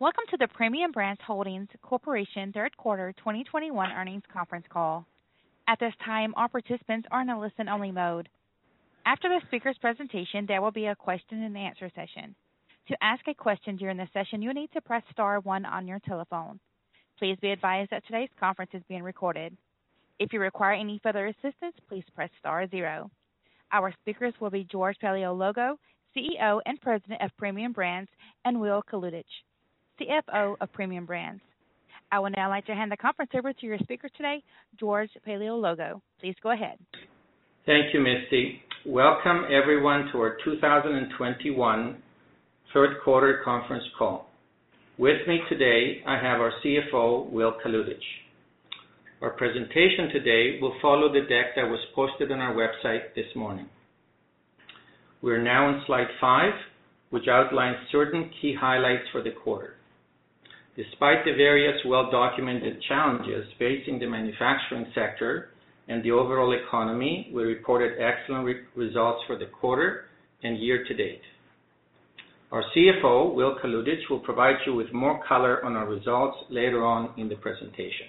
Welcome to the Premium Brands Holdings Corporation third quarter 2021 earnings conference call. At this time, all participants are in a listen-only mode. After the speaker's presentation, there will be a question-and-answer session. To ask a question during the session, you need to press star one on your telephone. Please be advised that today's conference is being recorded. If you require any further assistance, please press star zero. Our speakers will be George Paleologou, CEO and President of Premium Brands, and Will Kalutycz, CFO of Premium Brands. I would now like to hand the conference over to your speaker today, George Paleologou. Please go ahead. Thank you, Misty. Welcome everyone to our 2021 third quarter conference call. With me today, I have our CFO, Will Kalutycz. Our presentation today will follow the deck that was posted on our website this morning. We're now on slide five, which outlines certain key highlights for the quarter. Despite the various well-documented challenges facing the manufacturing sector and the overall economy, we reported excellent results for the quarter and year to date. Our CFO, Will Kalutycz, will provide you with more color on our results later on in the presentation.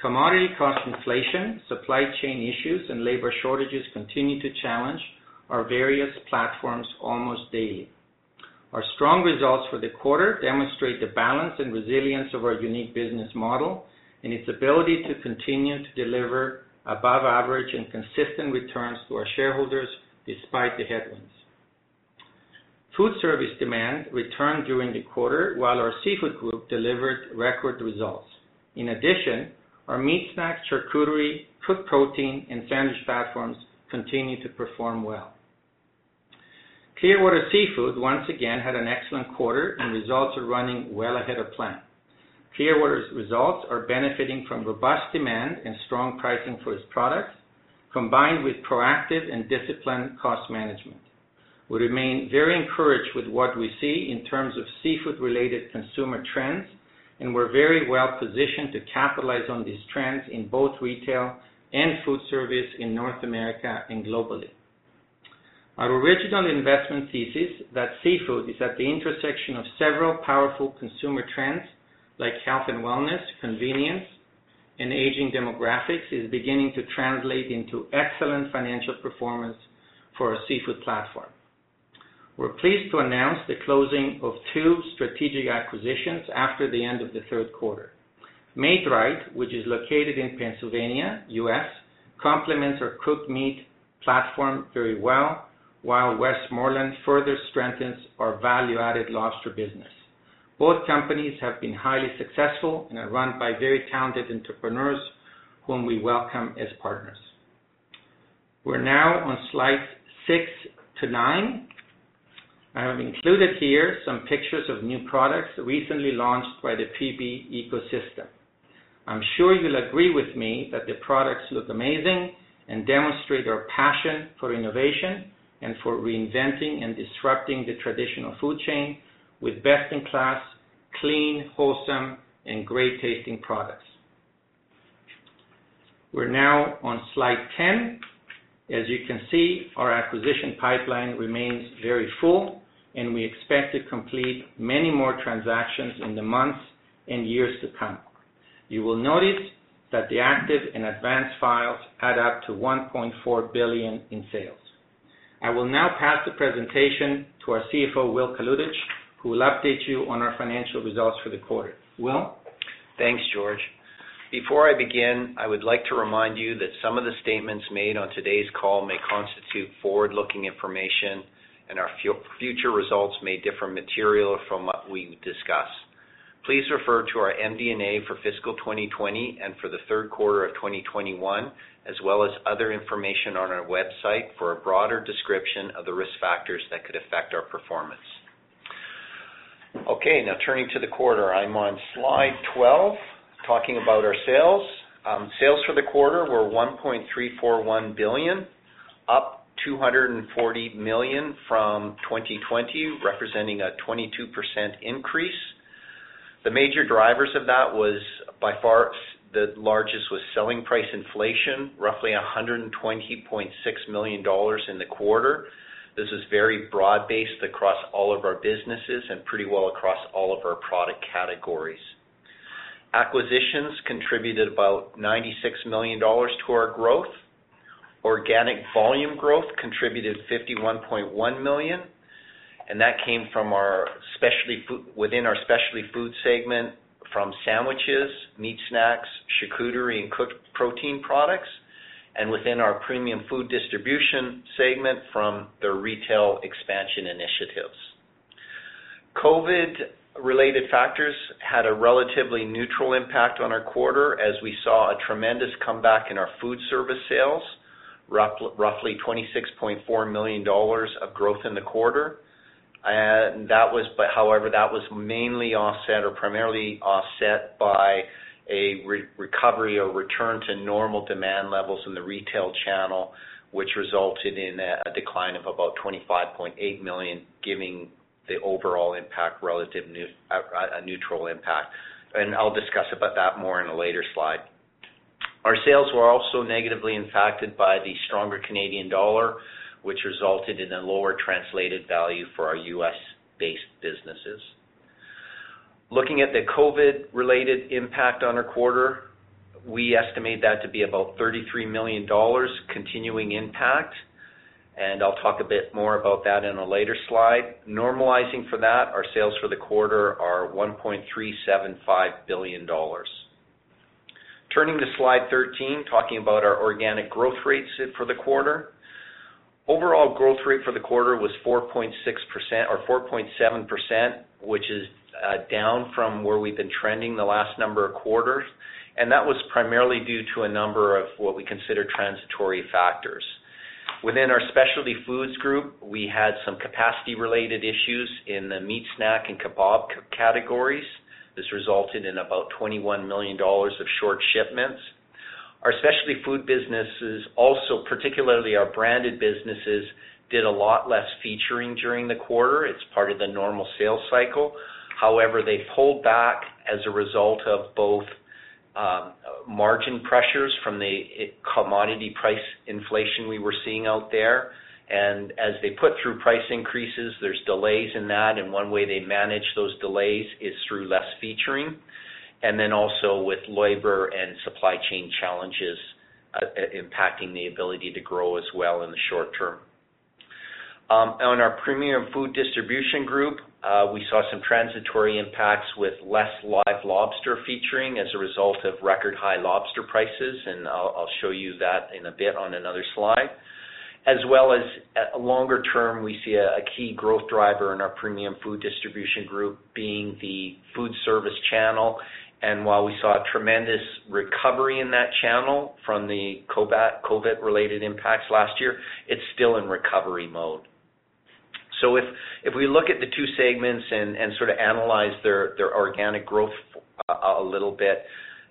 Commodity cost inflation, supply chain issues, and labor shortages continue to challenge our various platforms almost daily. Our strong results for the quarter demonstrate the balance and resilience of our unique business model and its ability to continue to deliver above average and consistent returns to our shareholders despite the headwinds. Food service demand returned during the quarter, while our seafood group delivered record results. In addition, our meat snacks, charcuterie, cooked protein, and sandwich platforms continue to perform well. Clearwater Seafoods once again had an excellent quarter, and results are running well ahead of plan. Clearwater's results are benefiting from robust demand and strong pricing for its products, combined with proactive and disciplined cost management. We remain very encouraged with what we see in terms of seafood-related consumer trends, and we're very well positioned to capitalize on these trends in both retail and food service in North America and globally. Our original investment thesis that seafood is at the intersection of several powerful consumer trends like health and wellness, convenience, and aging demographics is beginning to translate into excellent financial performance for our seafood platform. We're pleased to announce the closing of two strategic acquisitions after the end of the third quarter. Maid-Rite, which is located in Pennsylvania, U.S., complements our cooked meat platform very well, while Westmoreland further strengthens our value-added lobster business. Both companies have been highly successful and are run by very talented entrepreneurs whom we welcome as partners. We're now on slides six to nine. I have included here some pictures of new products recently launched by the PB ecosystem. I'm sure you'll agree with me that the products look amazing and demonstrate our passion for innovation and for reinventing and disrupting the traditional food chain with best-in-class, clean, wholesome, and great-tasting products. We're now on slide 10. As you can see, our acquisition pipeline remains very full, and we expect to complete many more transactions in the months and years to come. You will notice that the active and advanced files add up to 1.4 billion in sales. I will now pass the presentation to our CFO, Will Kalutycz, who will update you on our financial results for the quarter. Will? Thanks, George. Before I begin, I would like to remind you that some of the statements made on today's call may constitute forward-looking information, and our future results may differ materially from what we discuss. Please refer to our MD&A for fiscal 2020 and for the third quarter of 2021, as well as other information on our website for a broader description of the risk factors that could affect our performance. Okay, now turning to the quarter. I'm on slide 12, talking about our sales. Um, sales for the quarter were 1.341 billion, up 240 million from 2020, representing a 22% increase. The major drivers of that was by far the largest was selling price inflation, roughly 120.6 million dollars in the quarter. This is very broad-based across all of our businesses and pretty well across all of our product categories. Acquisitions contributed about 96 million dollars to our growth. Organic volume growth contributed 51.1 million, and that came from our within our specialty food segment from sandwiches, meat snacks, charcuterie, and cooked protein products, and within our premium food distribution segment from the retail expansion initiatives. COVID-related factors had a relatively neutral impact on our quarter as we saw a tremendous comeback in our food service sales, roughly 26.4 million dollars of growth in the quarter. However, that was mainly offset or primarily offset by a recovery or return to normal demand levels in the retail channel, which resulted in a decline of about 25.8 million, giving the overall impact relative a neutral impact. And I'll discuss about that more in a later slide. Our sales were also negatively impacted by the stronger Canadian dollar, which resulted in a lower translated value for our U.S.-based businesses. Looking at the COVID-related impact on our quarter, we estimate that to be about 33 million dollars continuing impact, and I'll talk a bit more about that in a later slide. Normalizing for that, our sales for the quarter are 1.375 billion dollars. Turning to slide 13, talking about our organic growth rates for the quarter. Overall growth rate for the quarter was 4.6% or 4.7%, which is uh, down from where we've been trending the last number of quarters, and that was primarily due to a number of what we consider transitory factors. Within our specialty foods group, we had some capacity-related issues in the meat snack and kebab categories. This resulted in about 21 million dollars of short shipments. Our specialty food businesses, also particularly our branded businesses, did a lot less featuring during the quarter. It's part of the normal sales cycle. However, they pulled back as a result of both um, margin pressures from the eh, commodity price inflation we were seeing out there. And as they put through price increases, there's delays in that, and one way they manage those delays is through less featuring, then also with labor and supply chain challenges uh, impacting the ability to grow as well in the short term. Um, on our premium food distribution group, uh, we saw some transitory impacts with less live lobster featuring as a result of record high lobster prices, and I'll show you that in a bit on another slide. As well as uh, longer term, we see a key growth driver in our premium food distribution group being the food service channel. And while we saw a tremendous recovery in that channel from the COVID-related impacts last year, it's still in recovery mode. So if if we look at the two segments and sort of analyze their organic growth uh, a little bit,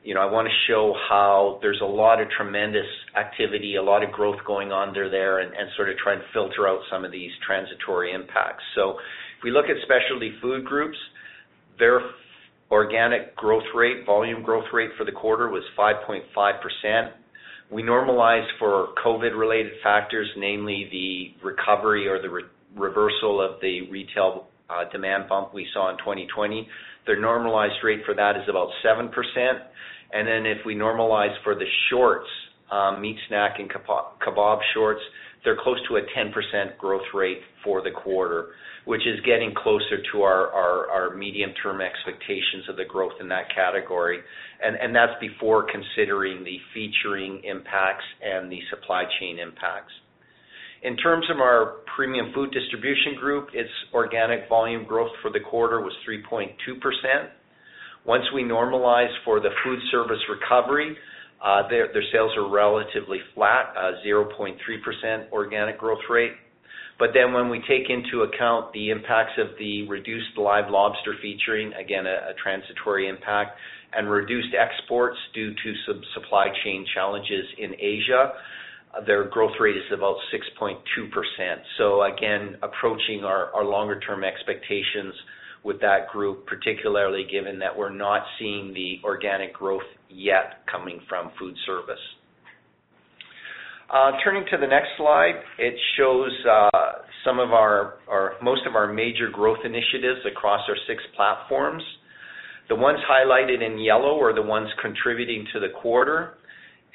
you know, I wanna show how there's a lot of tremendous activity, a lot of growth going on there there and sort of try and filter out some of these transitory impacts. So if we look at specialty food groups, their organic growth rate, volume growth rate for the quarter was 5.5%. We normalized for COVID-related factors, namely the recovery or the reversal of the retail uh, demand bump we saw in 2020. The normalized rate for that is about 7%. And then if we normalize for the shorts, um, meat snack and kebab shorts, they're close to a 10% growth rate for the quarter, which is getting closer to our medium-term expectations of the growth in that category. And that's before considering the featuring impacts and the supply chain impacts. In terms of our premium food distribution group, its organic volume growth for the quarter was 3.2%. Once we normalize for the food service recovery, Uh, their sales are relatively flat, uh, 0.3% organic growth rate. But then when we take into account the impacts of the reduced live lobster featuring, again, a transitory impact, and reduced exports due to some supply chain challenges in Asia, uh, their growth rate is about 6.2%. So again, approaching our longer-term expectations with that group, particularly given that we're not seeing the organic growth yet coming from food service. Turning to the next slide, it shows uh some of our our most of our major growth initiatives across our six platforms. The ones highlighted in yellow are the ones contributing to the quarter,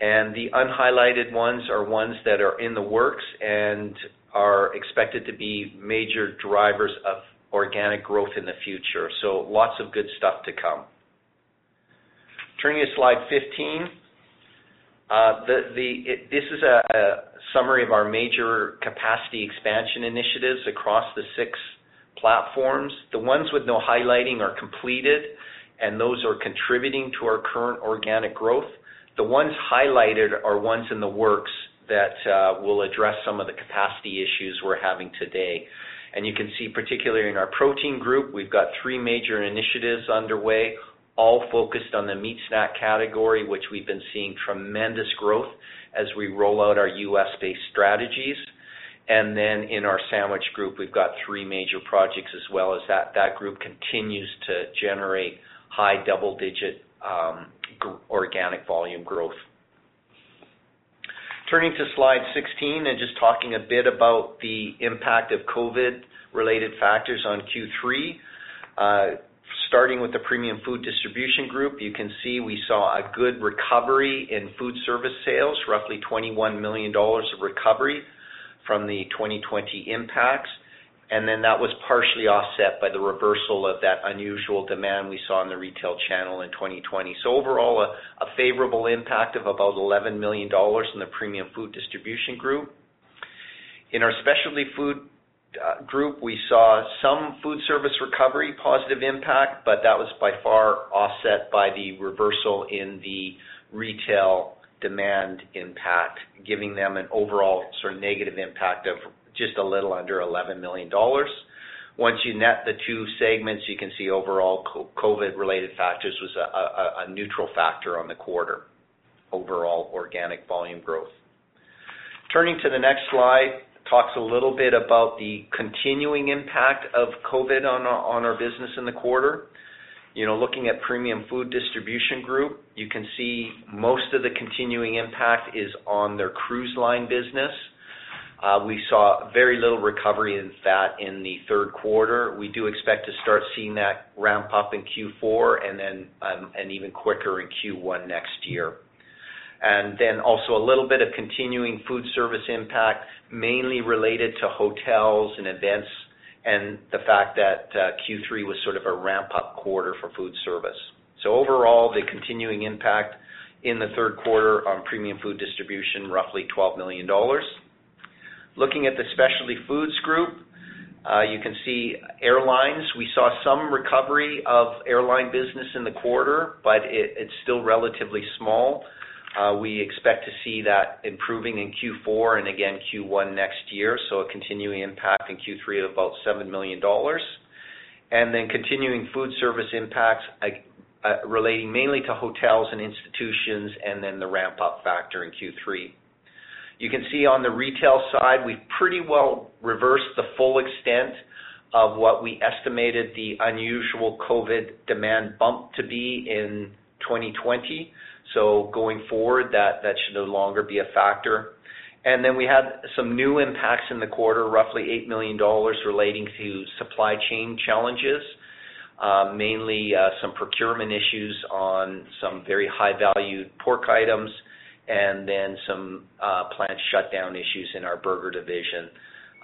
and the unhighlighted ones are ones that are in the works and are expected to be major drivers of organic growth in the future. So lots of good stuff to come. Turning to slide 15. Uh, this is a summary of our major capacity expansion initiatives across the six platforms. The ones with no highlighting are completed, and those are contributing to our current organic growth. The ones highlighted are ones in the works that uh, will address some of the capacity issues we're having today. And you can see, particularly in our protein group, we've got three major initiatives underway, all focused on the meat snack category, which we've been seeing tremendous growth as we roll out our U.S.-based strategies. And then in our sandwich group, we've got three major projects as well as that That group continues to generate high double-digit um, organic volume growth. Turning to slide 16 and just talking a bit about the impact of COVID-related factors on Q3. Uh, starting with the Premium Food Distribution group, you can see we saw a good recovery in food service sales, roughly 21 million dollars of recovery from the 2020 impacts. And then that was partially offset by the reversal of that unusual demand we saw in the retail channel in 2020. Overall, a favorable impact of about 11 million dollars in the Premium Food Distribution group. In our Specialty Foods uh, group, we saw some food service recovery positive impact, but that was by far offset by the reversal in the retail demand impact, giving them an overall sort of negative impact of just a little under 11 million dollars. Once you net the two segments, you can see overall COVID-related factors was a neutral factor on the quarter overall organic volume growth. Turning to the next slide, talks a little bit about the continuing impact of COVID on our business in the quarter. You know, looking at Premium Food Distribution group, you can see most of the continuing impact is on their cruise line business. Uh, we saw very little recovery in that in the third quarter. We do expect to start seeing that ramp up in Q4 and then um, and even quicker in Q1 next year. And then also a little bit of continuing food service impact, mainly related to hotels and events, and the fact that uh, Q3 was sort of a ramp-up quarter for food service. So overall, the continuing impact in the third quarter on Premium Food Distribution, roughly 12 million dollars. Looking at the Specialty Foods group, uh, you can see airlines. We saw some recovery of airline business in the quarter, but it's still relatively small. Uh, we expect to see that improving in Q4 and again Q1 next year, so a continuing impact in Q3 of about 7 million dollars. And then continuing food service impacts uh, relating mainly to hotels and institutions, and then the ramp-up factor in Q3. You can see on the retail side, we've pretty well reversed the full extent of what we estimated the unusual COVID demand bump to be in 2020. Going forward, that should no longer be a factor. And then we had some new impacts in the quarter, roughly 8 million dollars relating to supply chain challenges. Uh, mainly uh, some procurement issues on some very high-valued pork items, and then some plant shutdown issues in our burger division.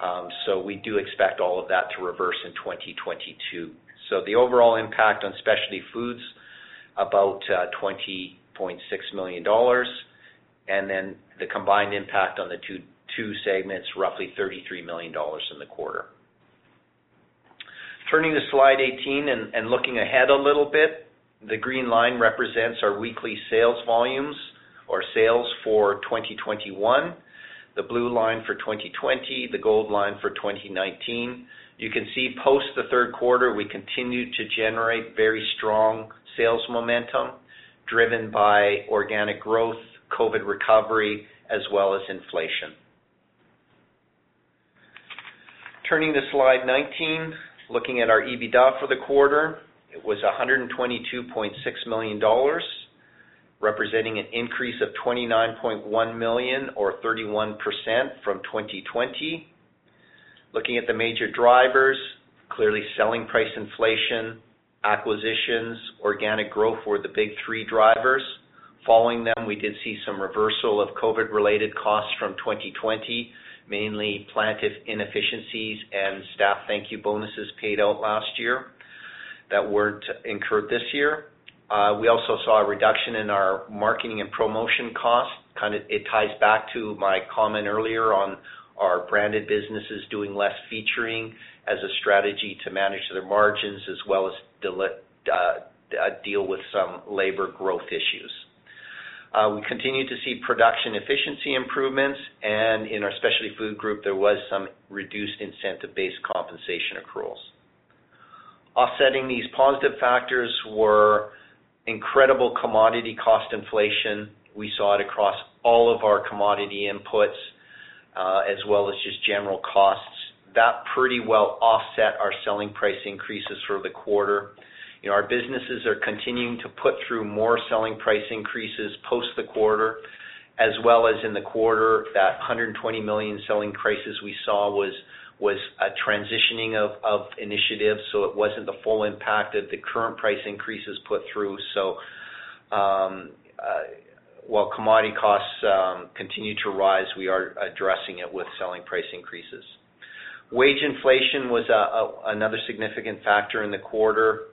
Um so we do expect all of that to reverse in 2022. The overall impact on Specialty Foods, about 20.6 million dollars, and then the combined impact on the two segments, roughly 33 million dollars in the quarter. Turning to slide 18 and looking ahead a little bit, the green line represents our weekly sales volumes or sales for 2021. the blue line for 2020, the gold line for 2019. You can see post the third quarter, we continued to generate very strong sales momentum driven by organic growth, COVID recovery, as well as inflation. Turning to slide 19, looking at our EBITDA for the quarter, it was 122.6 million dollars, representing an increase of 29.1 million or 31% from 2020. Looking at the major drivers, clearly selling price inflation, acquisitions, organic growth were the big three drivers. Following them, we did see some reversal of COVID-related costs from 2020, mainly plant inefficiencies and staff thank you bonuses paid out last year that weren't incurred this year. Uh, we also saw a reduction in our marketing and promotion costs. It ties back to my comment earlier on our branded businesses doing less featuring as a strategy to manage their margins as well as uh, deal with some labor growth issues. Uh, we continue to see production efficiency improvements, and in our Specialty Foods Group, there was some reduced incentive-based compensation accruals. Offsetting these positive factors were incredible commodity cost inflation. We saw it across all of our commodity inputs, uh, as well as just general costs. That pretty well offset our selling price increases for the quarter. You know, our businesses are continuing to put through more selling price increases post the quarter, as well as in the quarter, that 120 million selling prices we saw was a transitioning of initiatives, so it wasn't the full impact of the current price increases put through. So um, uh, while commodity costs um, continue to rise, we are addressing it with selling price increases. Wage inflation was another significant factor in the quarter.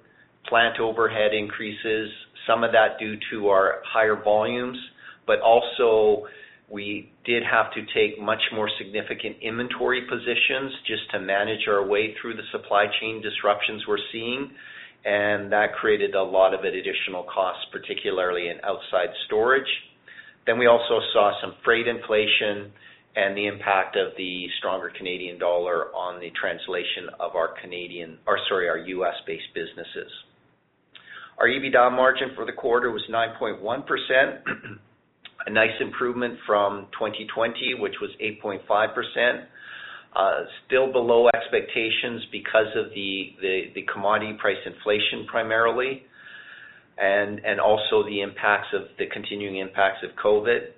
Plant overhead increases, some of that due to our higher volumes, but also we did have to take much more significant inventory positions just to manage our way through the supply chain disruptions we're seeing, and that created a lot of additional costs, particularly in outside storage. Then we also saw some freight inflation and the impact of the stronger Canadian dollar on the translation of our Canadian, or sorry, our U.S.-based businesses. Our EBITDA margin for the quarter was 9.1%, a nice improvement from 2020, which was 8.5%. Uh, still below expectations because of the commodity price inflation primarily, and also the impacts of the continuing impacts of COVID.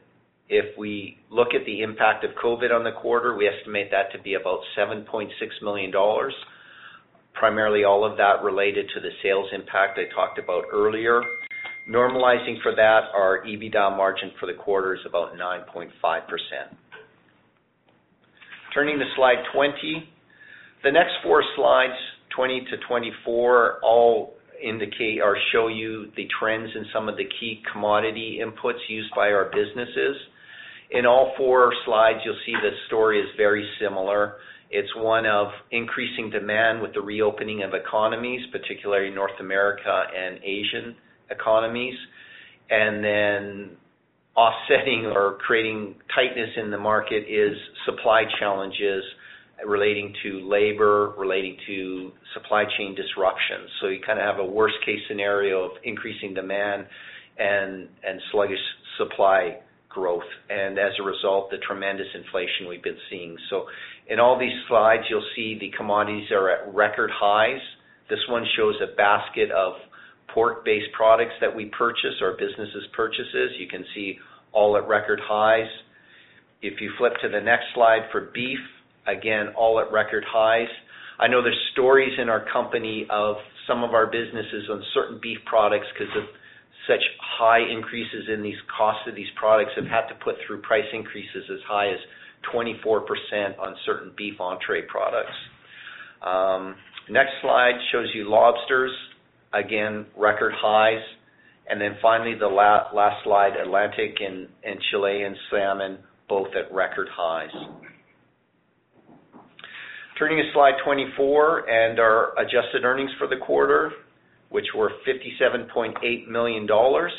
If we look at the impact of COVID on the quarter, we estimate that to be about 7.6 million dollars. Primarily all of that related to the sales impact I talked about earlier. Normalizing for that, our EBITDA margin for the quarter is about 9.5%. Turning to slide 20. The next four slides, 20 to 24, all indicate or show you the trends in some of the key commodity inputs used by our businesses. In all four slides, you'll see the story is very similar. It's one of increasing demand with the reopening of economies, particularly North America and Asian economies, and then offsetting or creating tightness in the market is supply challenges relating to labor, relating to supply chain disruptions. So you kind of have a worst-case scenario of increasing demand and sluggish supply growth, and as a result, the tremendous inflation we've been seeing. So in all these slides, you'll see the commodities are at record highs. This one shows a basket of pork-based products that we purchase, our businesses purchases. You can see all at record highs. If you flip to the next slide for beef, again, all at record highs. I know there's stories in our company of some of our businesses on certain beef products because of such high increases in these costs of these products have had to put through price increases as high as 24% on certain beef entree products. Um, next slide shows you lobsters, again, record highs. And then finally, the last slide, Atlantic and Chilean salmon, both at record highs. Turning to slide 24 and our adjusted earnings for the quarter, which were 57.8 million dollars,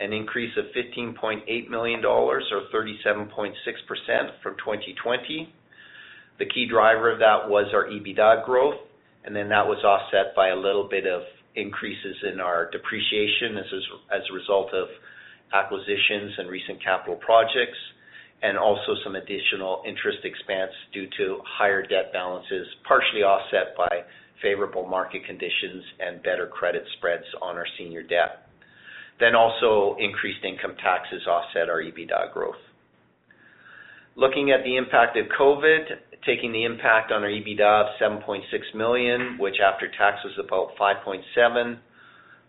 an increase of 15.8 million dollars or 37.6% from 2020. The key driver of that was our EBITDA growth, and then that was offset by a little bit of increases in our depreciation as a result of acquisitions and recent capital projects, and also some additional interest expense due to higher debt balances, partially offset by favorable market conditions and better credit spreads on our senior debt. Then also increased income taxes offset our EBITDA growth. Looking at the impact of COVID, taking the impact on our EBITDA of 7.6 million, which after tax was about 5.7 million,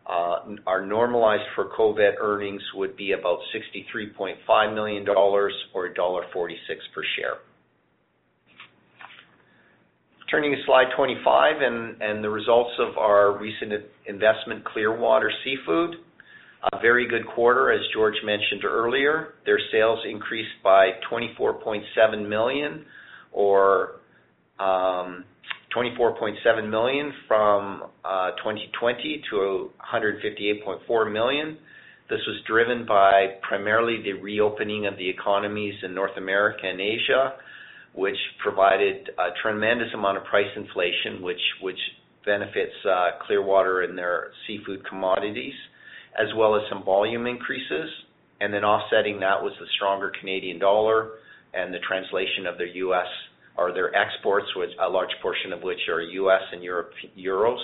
uh, our normalized for COVID earnings would be about 63.5 million dollars or dollar 1.46 per share. Turning to slide 25 and the results of our recent investment, Clearwater Seafood. A very good quarter, as George mentioned earlier. Their sales increased by 24.7 million Um, from uh, 2020 to 158.4 million. This was driven by primarily the reopening of the economies in North America and Asia, which provided a tremendous amount of price inflation, which benefits uh, Clearwater in their seafood commodities, as well as some volume increases. And then offsetting that was the stronger Canadian dollar and the translation of their U.S. or their exports, which a large portion of which are U.S. and Europe euros.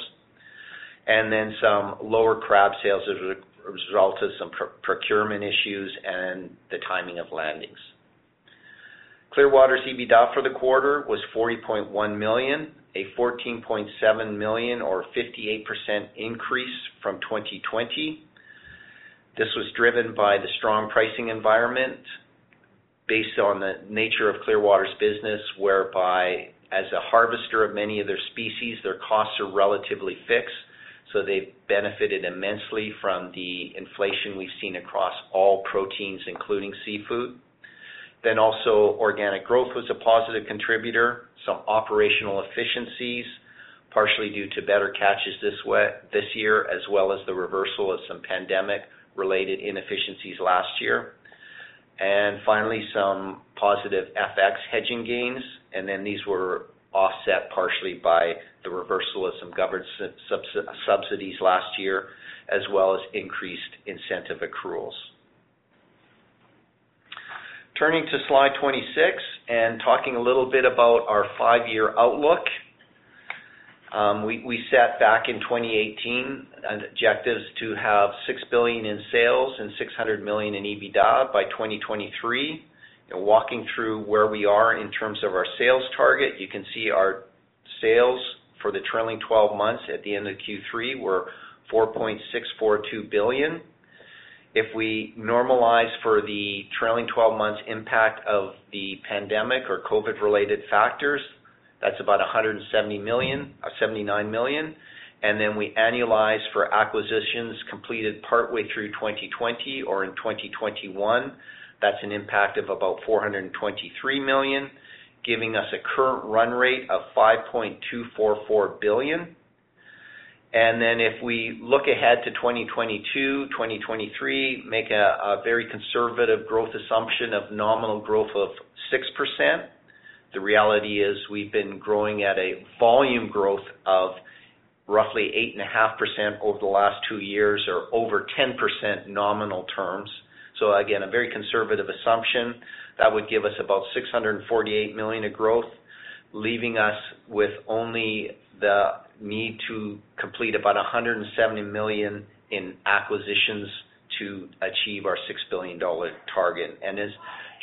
And then some lower crab sales as a result of some procurement issues and the timing of landings. Clearwater's EBITDA for the quarter was 40.1 million, a 14.7 million or 58% increase from 2020. This was driven by the strong pricing environment based on the nature of Clearwater's business, whereby as a harvester of many of their species, their costs are relatively fixed, so they've benefited immensely from the inflation we've seen across all proteins, including seafood. Then also organic growth was a positive contributor. Some operational efficiencies, partially due to better catches this year, as well as the reversal of some pandemic-related inefficiencies last year. And finally, some positive FX hedging gains, and then these were offset partially by the reversal of some government subsidies last year, as well as increased incentive accruals. Turning to slide 26 and talking a little bit about our five-year outlook. Um, we set back in 2018 objectives to have 6 billion in sales and 600 million in EBITDA by 2023. Walking through where we are in terms of our sales target, you can see our sales for the trailing 12 months at the end of Q3 were 4.642 billion. If we normalize for the trailing 12 months impact of the pandemic or COVID-related factors, that's about 170 million or 79 million. We annualize for acquisitions completed partway through 2020 or in 2021. That's an impact of about 423 million, giving us a current run rate of 5.244 billion. And then If we look ahead to 2022, 2023, make a very conservative growth assumption of nominal growth of 6%. The reality is we've been growing at a volume growth of roughly 8.5% over the last two years or over 10% nominal terms. So again, a very conservative assumption. That would give us about 648 million of growth, leaving us with only the need to complete about 170 million in acquisitions to achieve our 6 billion dollar target. And as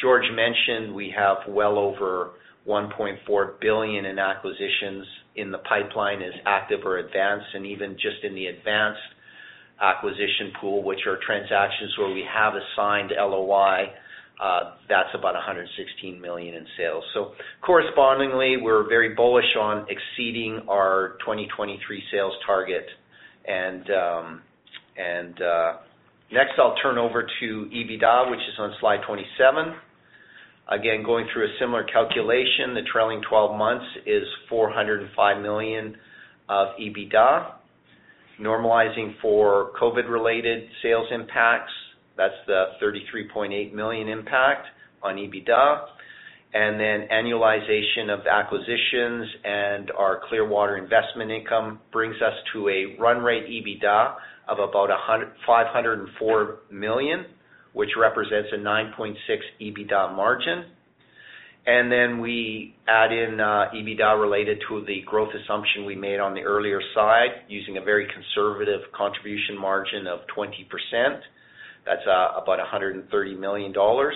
George mentioned, we have well over 1.4 billion in acquisitions in the pipeline as active or advanced, and even just in the advanced acquisition pool, which are transactions where we have a signed LOI, that's about 116 million in sales. So correspondingly, we're very bullish on exceeding our 2023 sales target. And um, uh, next I'll turn over to EBITDA, which is on slide 27. Again, going through a similar calculation, the trailing 12 months is 405 million of EBITDA. Normalizing for COVID-related sales impacts, That's the 33.8 million impact on EBITDA. And then annualization of acquisitions and our Clearwater investment income brings us to a run rate EBITDA of about 504 million, which represents a 9.6 EBITDA margin. And then we add in uh, EBITDA related to the growth assumption we made on the earlier side using a very conservative contribution margin of 20%. That's uh, about 130 million dollars.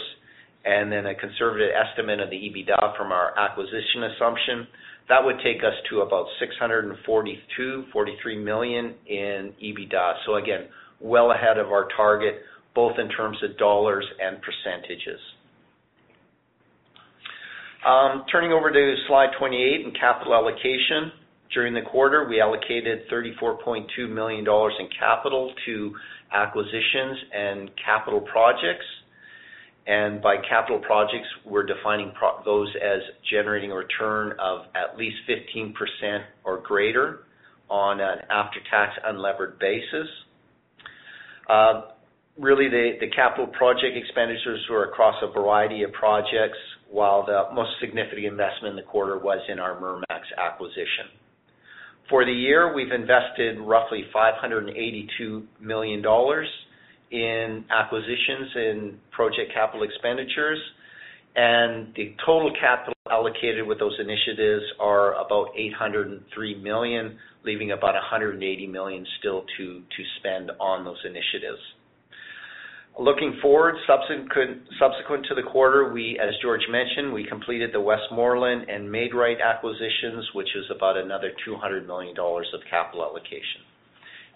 And then a conservative estimate of the EBITDA from our acquisition assumption. That would take us to about 642 million-643 million in EBITDA. So again, well ahead of our target, both in terms of dollars and percentages. Um, turning over to slide 28 in capital allocation. During the quarter, we allocated 34.2 million dollars in capital to acquisitions and capital projects. And by capital projects, we're defining those as generating a return of at least 15% or greater on an after-tax unlevered basis. Uh, Really, the capital project expenditures were across a variety of projects, while the most significant investment in the quarter was in our Mermax acquisition. For the year, we've invested roughly 582 million dollars in acquisitions and project capital expenditures. And the total capital allocated with those initiatives are about 803 million, leaving about 180 million still to spend on those initiatives. Looking forward, subsequent to the quarter, we, as George mentioned, we completed the Westmoreland and Maid-Rite acquisitions, which is about another 200 million dollars of capital allocation.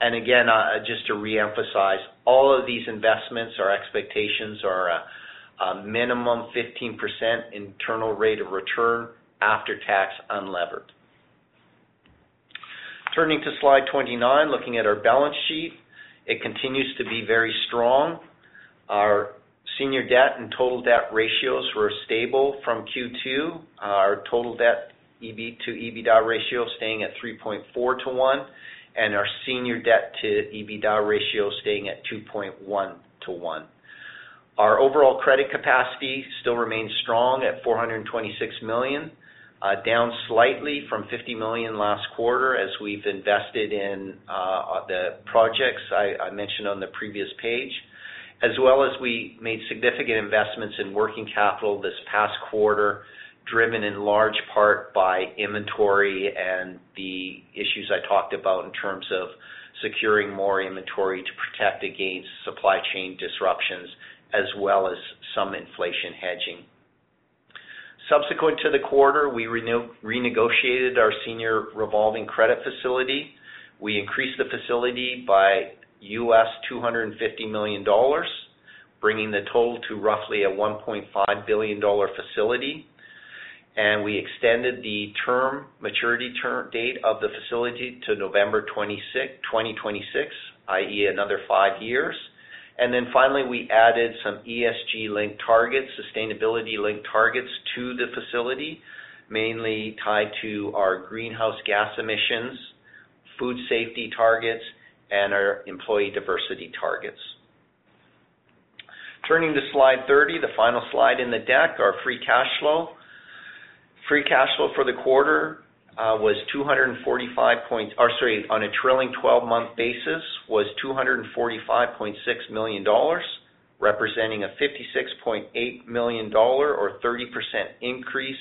And again, uh, uh, just to reemphasize, all of these investments, our expectations are uh, a minimum 15% internal rate of return after tax unlevered. Turning to slide 29, looking at our balance sheet. It continues to be very strong. Our senior debt and total debt ratios were stable from Q2. Our total debt to EBITDA ratio staying at 3.4 to 1, and our senior debt to EBITDA ratio staying at 2.1 to 1. Our overall credit capacity still remains strong at 426 million, uh, down slightly from 50 million last quarter as we've invested in uh, the projects I mentioned on the previous page, as well as we made significant investments in working capital this past quarter, driven in large part by inventory and the issues I talked about in terms of securing more inventory to protect against supply chain disruptions, as well as some inflation hedging. Subsequent to the quarter, we renegotiated our senior revolving credit facility. We increased the facility by $250 million, bringing the total to roughly a $1.5 billion facility. And we extended the term maturity date of the facility to November 26, 2026, i.e., another five years. And then finally, we added some ESG-linked targets, sustainability-linked targets to the facility, mainly tied to our greenhouse gas emissions, food safety targets, and our employee diversity targets. Turning to slide 30, the final slide in the deck, our free cash flow. Free cash flow for the quarter uh, on a trailing 12-month basis, was 245.6 million dollars, representing a 56.8 million dollar or 30% increase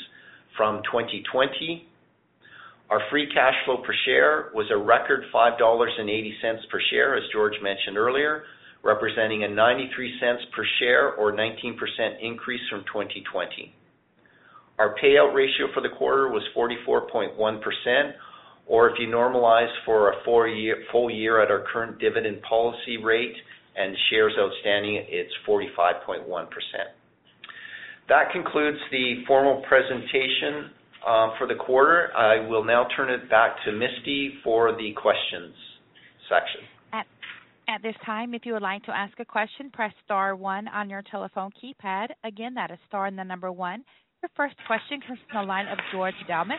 from 2020. Our free cash flow per share was a record 5.80 dollars per share, as George mentioned earlier, representing a 0.93 per share or 19% increase from 2020. Our payout ratio for the quarter was 44.1%, or if you normalize for a full year at our current dividend policy rate and shares outstanding, it's 45.1%. That concludes the formal presentation Um, for the quarter. I will now turn it back to Misty for the questions section. At this time, if you would like to ask a question, press star one on your telephone keypad. Again, that is star and the number one. Your first question comes from the line of George Doumet.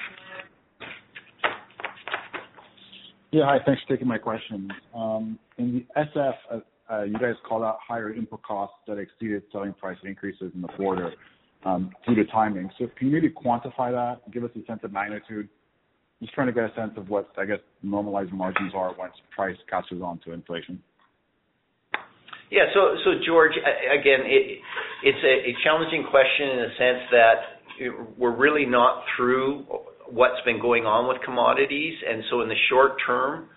Yeah. Hi, thanks for taking my questions. Um, in the SF, uh, uh, you guys called out higher input costs that exceeded selling price increases in the quarter Um, due to timing. So can you maybe quantify that give us a sense of magnitude? Just trying to get a sense of what, I guess, normalized margins are once price catches on to inflation. Yeah. So so George, again, it's a challenging question in the sense that we're really not through what's been going on with commodities. And so in the short term,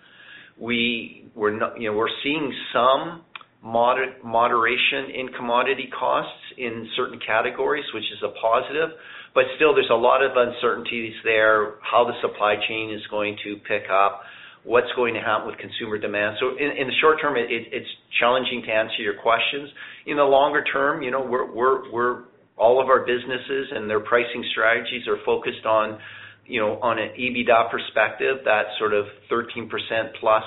we we're not you know, we're seeing some moderation in commodity costs in certain categories, which is a positive. But still, there's a lot of uncertainties there, how the supply chain is going to pick up, what's going to happen with consumer demand. So in the short term, it's challenging to answer your questions. In the longer term, you know, we're all of our businesses and their pricing strategies are focused on you know on an EBITDA perspective, that sort of 13% plus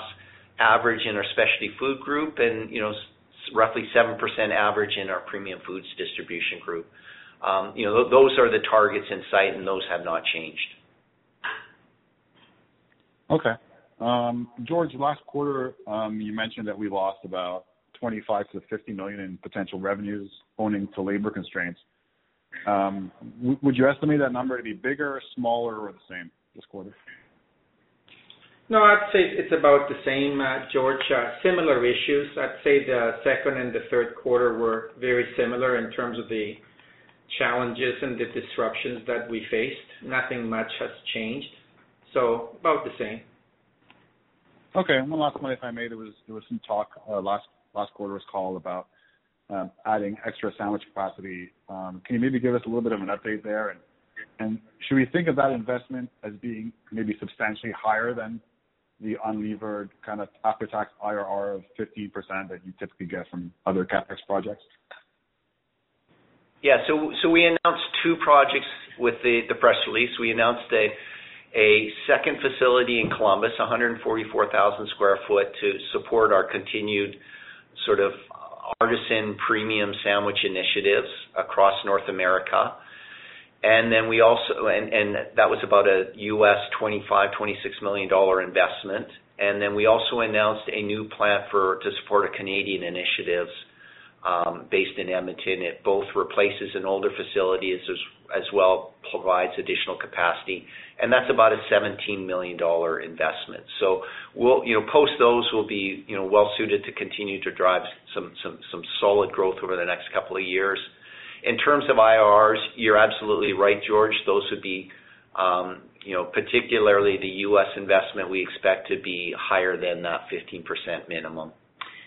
average in our Specialty food Group and you know roughly 7% average in our Premium foods Distribution Group. Um you know those are the targets in sight, and those have not changed. Okay. Um, George, last quarter, um, you mentioned that we lost about 25 million-50 million in potential revenues owing to labor constraints. Um, would you estimate that number to be bigger, smaller, or the same this quarter? No, I'd say it's about the same, uh, George. Uh, similar issues. I'd say the second and the third quarter were very similar in terms of the challenges and the disruptions that we faced. Nothing much has changed. So about the same. Okay. One last one, if I may. There was some talk uh, last quarter's call about um, adding extra sandwich capacity. Um, can you maybe give us a little bit of an update there? Should we think of that investment as being maybe substantially higher than the unlevered kind of after-tax IRR of 15% that you typically get from other CapEx projects? Yeah. We announced two projects with the press release. We announced a second facility in Columbus, 144,000 sq ft, to support our continued sort of artisan premium sandwich initiatives across North America. We also and that was about a $25 million-$26 million investment. And then we also announced a new plant for to support our Canadian initiatives um, based in Edmonton. It both replaces an older facility as as well provides additional capacity. And that's about a 17 million dollar investment. So we'll, you know, post those, we'll be you know, well-suited to continue to drive some some some solid growth over the next couple of years. In terms of IRRs, you're absolutely right, George. Those would be, um, you know, particularly the U.S. investment, we expect to be higher than that 15% minimum.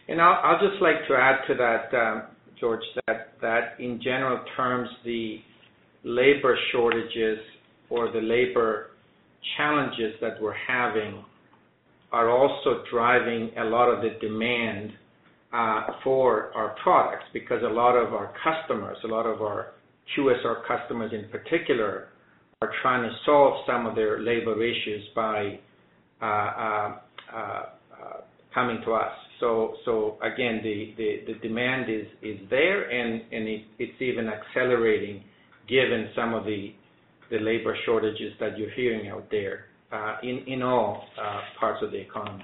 And I'll just like to add to that, George, that in general terms, the labor shortages or the labor challenges that we're having are also driving a lot of the demand Uh, for our products because a lot of our customers, a lot of our QSR customers in particular, are trying to solve some of their labor issues by uh, uh, coming to us. So so again, the the demand is there, and it's even accelerating given some of the the labor shortages that you're hearing out there uh in all parts of the economy.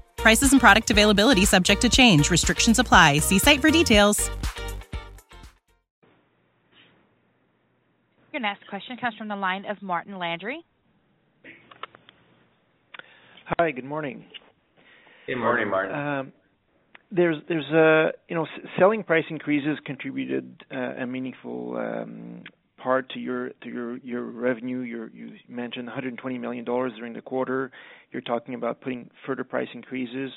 Prices and product availability subject to change. Restrictions apply. See site for details. Your next question comes from the line of Martin Landry. Hi, good morning. Good morning, Martin. Um, there's there's a uh, you know selling price increases contributed uh, a meaningful part to your to your your revenue. You mentioned 120 million dollars during the quarter. You're talking about putting further price increases.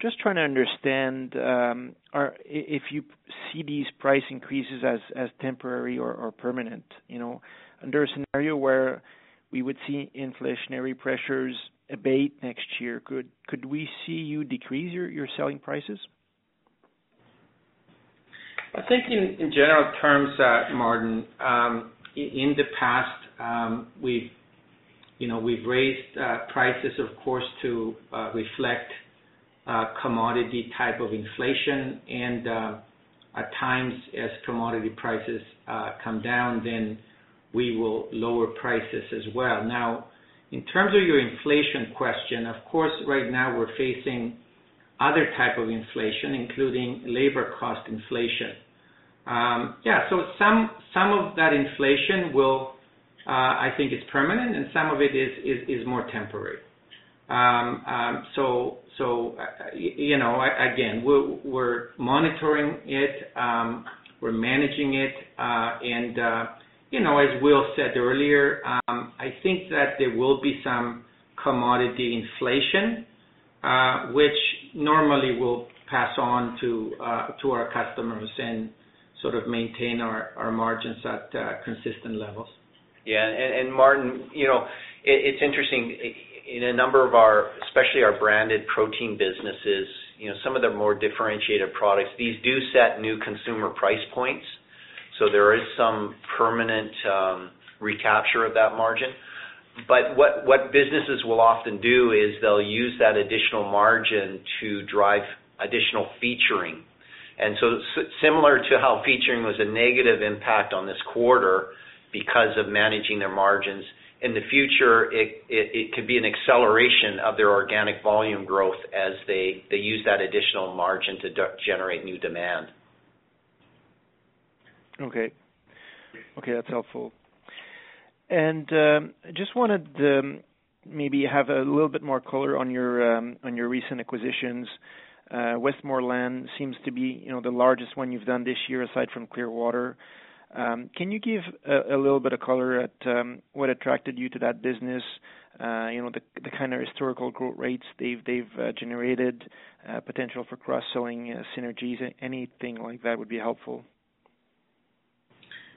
Just trying to understand um are if you see these price increases as as temporary or permanent. You know, under a scenario where we would see inflationary pressures abate next year, could could we see you decrease your your selling prices? I think in general terms, uh, Martin, um, in the past, um we've you know we've raised uh, prices, of course, to uh, reflect commodity type of inflation. And uh at times, as commodity prices come down, then we will lower prices as well. Now, in terms of your inflation question, of course, right now we're facing other type of inflation, including labor cost inflation. Um, Yeah, so some some of that inflation will, uh, I think is permanent, and some of it is is more temporary. Um, um, So, so uh, you know, again, we're monitoring it, we're managing it. Uh, and you know, as Will said earlier, I think that there will be some commodity inflation, Uh, which normally we'll pass on to uh to our customers and sort of maintain our margins at uh, consistent levels. Yeah. Martin, you know, it's interesting in a number of our, especially our branded protein businesses, you know, some of the more differentiated products, these do set new consumer price points. So there is some permanent um, recapture of that margin. But what businesses will often do is they'll use that additional margin to drive additional featuring. And so similar to how featuring was a negative impact on this quarter because of managing their margins, in the future, it it could be an acceleration of their organic volume growth as they use that additional margin to generate new demand. Okay. Okay, that's helpful. And um, just wanted to maybe have a little bit more color on your um on your recent acquisitions. Uh, Westmorland seems to be, you know, the largest one you've done this year aside from Clearwater. Um, can you give a little bit of color on what attracted you to that business? Uh, you know, the kind of historical growth rates they've they've uh generated, uh, potential for cross-selling synergies. Anything like that would be helpful.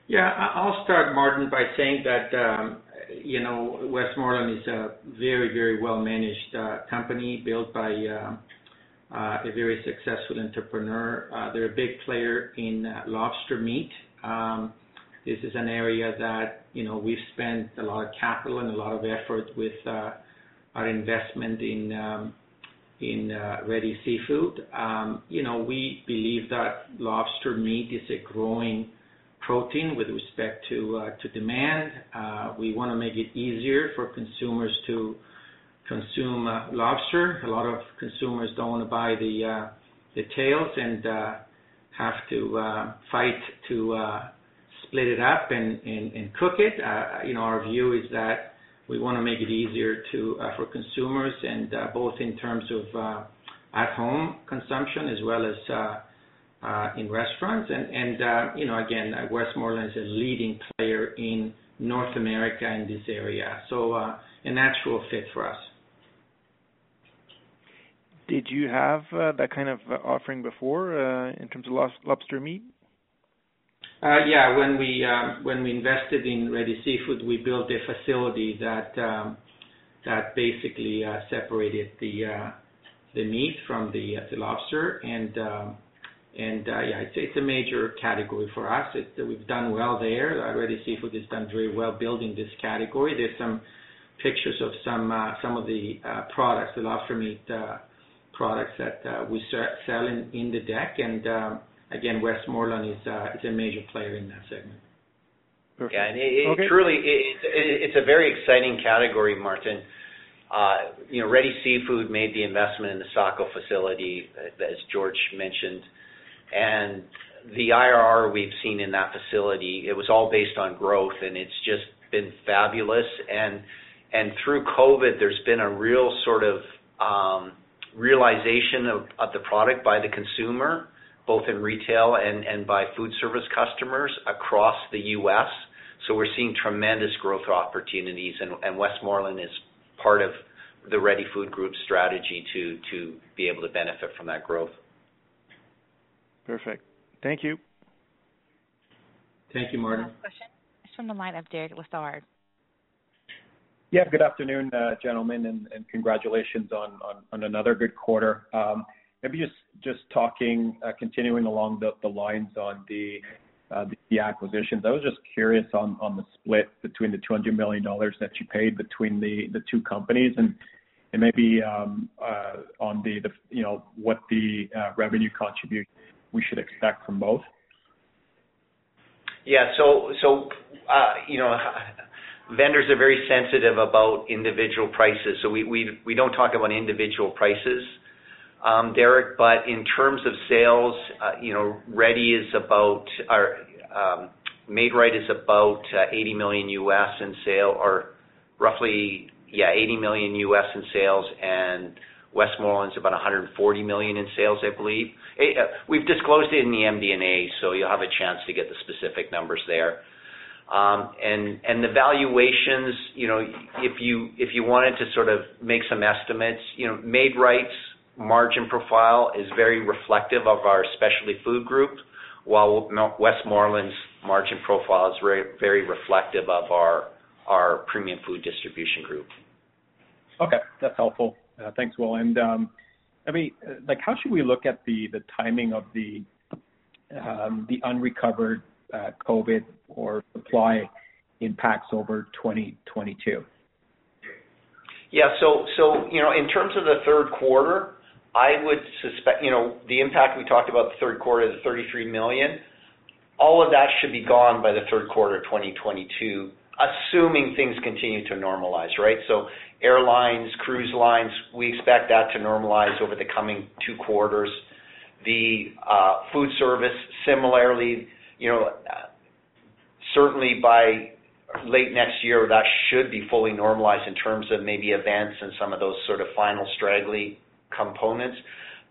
Yeah. I'll start, Martin, by saying that, um, you know, Westmorland is a very, very well-managed uh, company built by um, uh, a very successful entrepreneur. Uh, they're a big player in lobster meat. Um, this is an area that, you know, we've spent a lot of capital and a lot of effort with our investment in um in Ready Seafood. You know, we believe that lobster meat is a growing protein with respect to uh, demand. Uh, we wanna make it easier for consumers to consume uh, lobster. A lot of consumers don't wanna buy the tails and have to fight to split it up and cook it. You know, our view is that we wanna make it easier to for consumers and both in terms of at home consumption as well as Uh, in restaurants. And uh you know, again, uh, Westmorland is a leading player in North America in this area, so uh, a natural fit for us. Did you have that kind of offering before in terms of lobster meat? Yeah. When we um when we invested in Ready Seafood, we built a facility that um that basically separated the uh the meat from the the lobster. Um, Uh, yeah, it's a major category for us. We've done well there. Ready Seafood has done very well building this category. There's some pictures of some uh, some of the uh, products, the lobster meat products that we sell in the deck. And um again, Westmorland is a major player in that segment. Perfect. Yeah. Okay. It truly it's a very exciting category, Martin. You know, Ready Seafood made the investment in the Saco facility, as George mentioned. And the IRR we've seen in that facility, it was all based on growth, and it's just been fabulous. And and through COVID, there's been a real sort of um realization of the product by the consumer, both in retail and by food service customers across the U.S. So we're seeing tremendous growth opportunities, and Westmorland is part of the Ready Food Group strategy to to be able to benefit from that growth. Perfect. Thank you. Thank you, Martin. Next question is from the line of Derek Lessard. Yeah. Good afternoon, uh, gentlemen, and congratulations on another good quarter. Um, maybe just talking, uh, continuing along the lines on uh, the acquisitions. I was just curious on the split between the 200 million dollars that you paid between the two companies and maybe um, on the, you know, what the revenue contribution we should expect from both. Yeah. So, so uh, you know, vendors are very sensitive about individual prices, so we don't talk about individual prices, um, Derek. But in terms of sales, uh, you know, Ready is about, or, um, Maid-Rite is about uh, $80 million in sales or roughly yeah, $80 million in sales, and Westmorland's about 140 million in sales, I believe. Eh, uh, we've disclosed it in the MD&A, so you'll have a chance to get the specific numbers there. Um, and the valuations, you know, if you if you wanted to sort of make some estimates, you know, Maid-Rite's margin profile is very reflective of our Specialty food Group, while Westmorland's margin profile is very reflective of our our Premium Food Distribution Group. Okay. That's helpful. Uh, thanks, Will. Um, I mean, like, how should we look at the the timing of the um the unrecovered COVID or supply impacts over 2022? Yeah. So so you know, in terms of the third quarter, I would suspect, you know, the impact we talked about the third quarter, the 33 million, all of that should be gone by the third quarter of 2022, assuming things continue to normalize, right? So airlines, cruise lines, we expect that to normalize over the coming two quarters. The food service, similarly, you know, certainly by late next year, that should be fully normalized in terms of maybe events and some of those sort of final straggly components.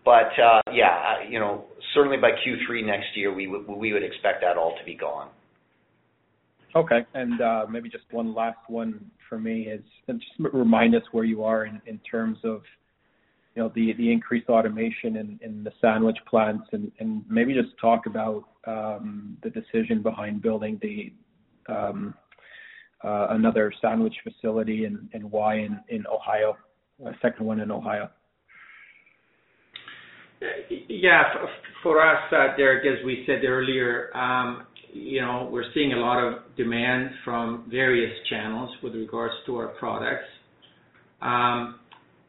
But uh yeah, you know, certainly by Q3 next year, we we would expect that all to be gone. Okay. And uh maybe just one last one for me is just remind us where you are in terms of, you know, the increased automation in the sandwich plants and maybe just talk about um, the decision behind building um, uh, another sandwich facility and why in Ohio, a second one in Ohio. Yeah. For us, uh, Derek, as we said earlier, um, you know, we're seeing a lot of demand from various channels with regards to our products. Um,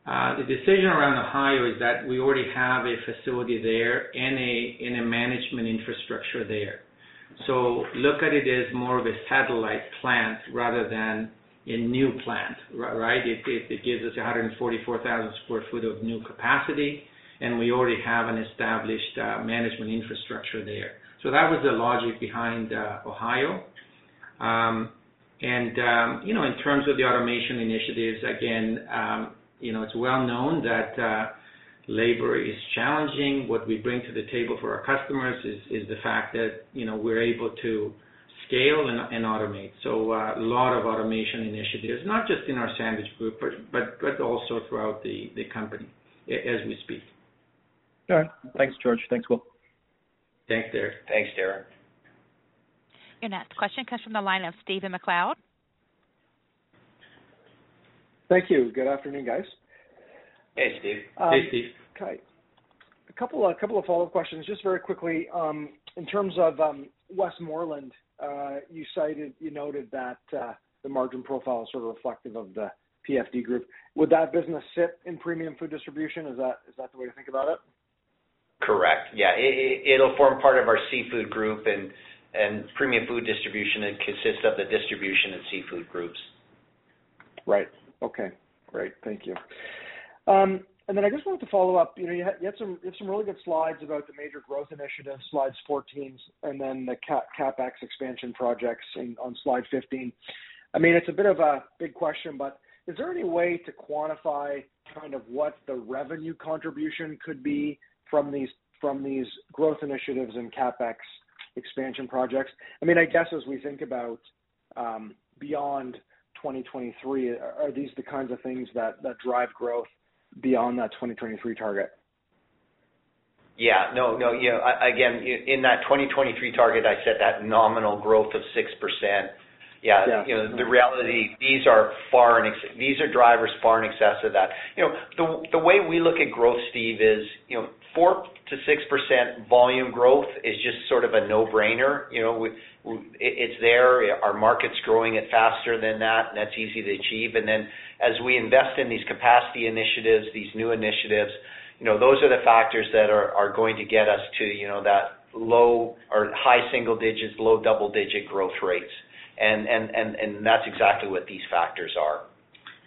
uh, the decision around Ohio is that we already have a facility there and a management infrastructure there. So look at it as more of a satellite plant rather than a new plant, right? It gives us 144,000 sq ft of new capacity, and we already have an established uh, management infrastructure there. So that was the logic behind uh, Ohio. Um, and um, you know, in terms of the automation initiatives, again, um, you know, it's well known that uh, labor is challenging. What we bring to the table for our customers is is the fact that, you know, we're able to scale and automate. So uh a lot of automation initiatives, not just in our sandwich group, but but also throughout the company as we speak. All right. Thanks, George. Thanks, Will. Thanks, Darren. Thanks, Derek. Your next question comes from the line of Stephen MacLeod. Thank you. Good afternoon, guys. Hey, Steve. Um, hey, Steve. Okay. A couple of follow-up questions. Just very quickly, um, in terms of um, Westmorland, uh, you cited, you noted that uh, the margin profile is sort of reflective of the PFD group. Would that business sit in Premium Food Distribution? Is that is that the way to think about it? Correct. Yeah. It'll form part of our seafood group and Premium Food Distribution. It consists of the distribution and seafood groups. Right. Okay. Great. Thank you. Um and then I just wanted to follow up. You know, you had some really good slides about the major growth initiatives, slides 14, and then the CapEx expansion projects on slide 15. I mean, it's a bit of a big question, but is there any way to quantify kind of what the revenue contribution could be from these from these growth initiatives and CapEx expansion projects? I mean, I guess as we think about um, beyond 2023, are these the kinds of things that that drive growth beyond that 2023 target? Yeah. No, no. You know, again, in that 2023 target, I said that nominal growth of 6%. Yeah. Yeah. You know, the reality, these are far and ex- these are drivers far in excess of that. You know, the the way we look at growth, Steve, is, you know, 4%-6% volume growth is just sort of a no-brainer. You know, it's there. Our market's growing at faster than that, and that's easy to achieve. And then as we invest in these capacity initiatives, these new initiatives, you know, those are the factors that are, are going to get us to, you know, that low or high single digits, low double-digit growth rates. And and and, and that's exactly what these factors are.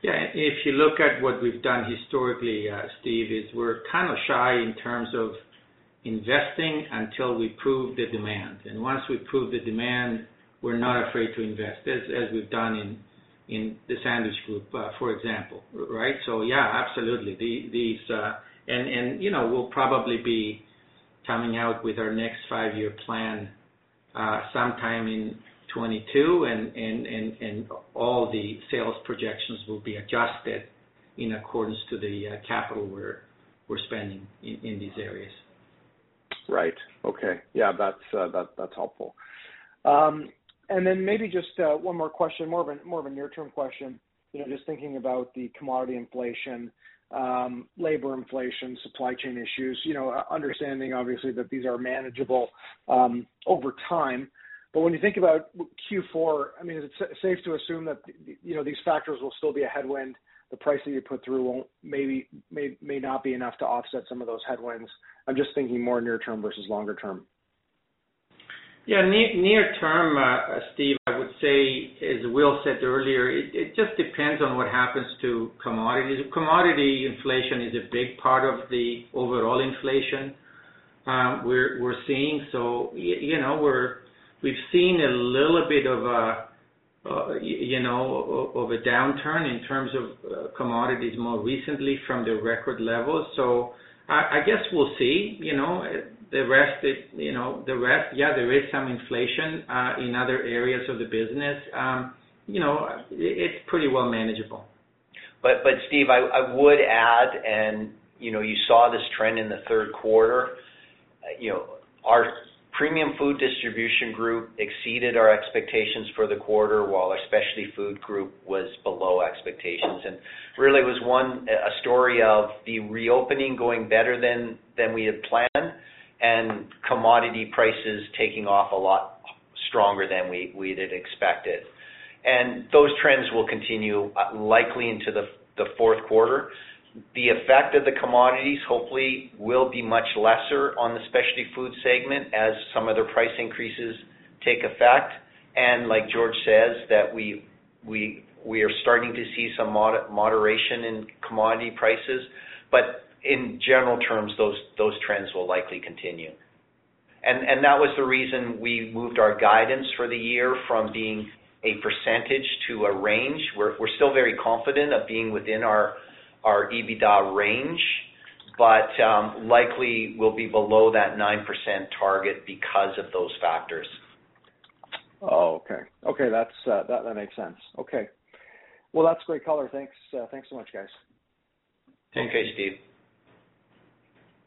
Yeah. If you look at what we've done historically, uh, Steve, is we're kind of shy in terms of investing until we prove the demand. And Once we prove the demand, we're not afraid to invest, as as we've done in in the sandwich group, uh, for example, right? So yeah, absolutely. These, uh, and and you know, we'll probably be coming out with our next five-year plan uh, sometime in 2022, and and all the sales projections will be adjusted in accordance to the uh, capital we're we're spending in these areas. Right. Okay. Yeah, that's uh, that's helpful. Um and then maybe just uh, one more question, more of an more of a near-term question. You know, just thinking about the commodity inflation, um, labor inflation, supply chain issues, you know, understanding obviously that these are manageable um, over time. But when you think about Q4, I mean, is it safe to assume that, you know, these factors will still be a headwind, the price that you put through won't maybe may may not be enough to offset some of those headwinds? I'm just thinking more near term versus longer term. Yeah. Near term, uh, Steve, I would say, as Will said earlier, it just depends on what happens to commodities. Commodity inflation is a big part of the overall inflation uh, we're seeing. So, you know, we've seen a little bit of a uh you know, uh of a downturn in terms of commodities more recently from the record levels. I I guess we'll see, you know. The rest, you know, the rest yeah, there is some inflation in other areas of the business. You know, it's pretty well manageable. But but Steve, I would add, and you know, you saw this trend in the third quarter. You know, our Premium Food Distribution group exceeded our expectations for the quarter, while our Specialty Food group was below expectations. And really was one a story of the reopening going better than than we had planned and commodity prices taking off a lot stronger than we we had expected. And those trends will continue uh, likely into the the fourth quarter. The effect of the commodities hopefully will be much lesser on the Specialty food segment as some of their price increases take effect. And like George says, that we we we are starting to see some moderation in commodity prices. But in general terms, those those trends will likely continue. And and that was the reason we moved our guidance for the year from being a percentage to a range. We're still very confident of being within our EBITDA range, but um, likely will be below that 9% target because of those factors. Oh, okay. Okay, uh, that makes sense. Okay. Well, that's great color. Thanks. Uh, thanks so much, guys. Okay, Steve.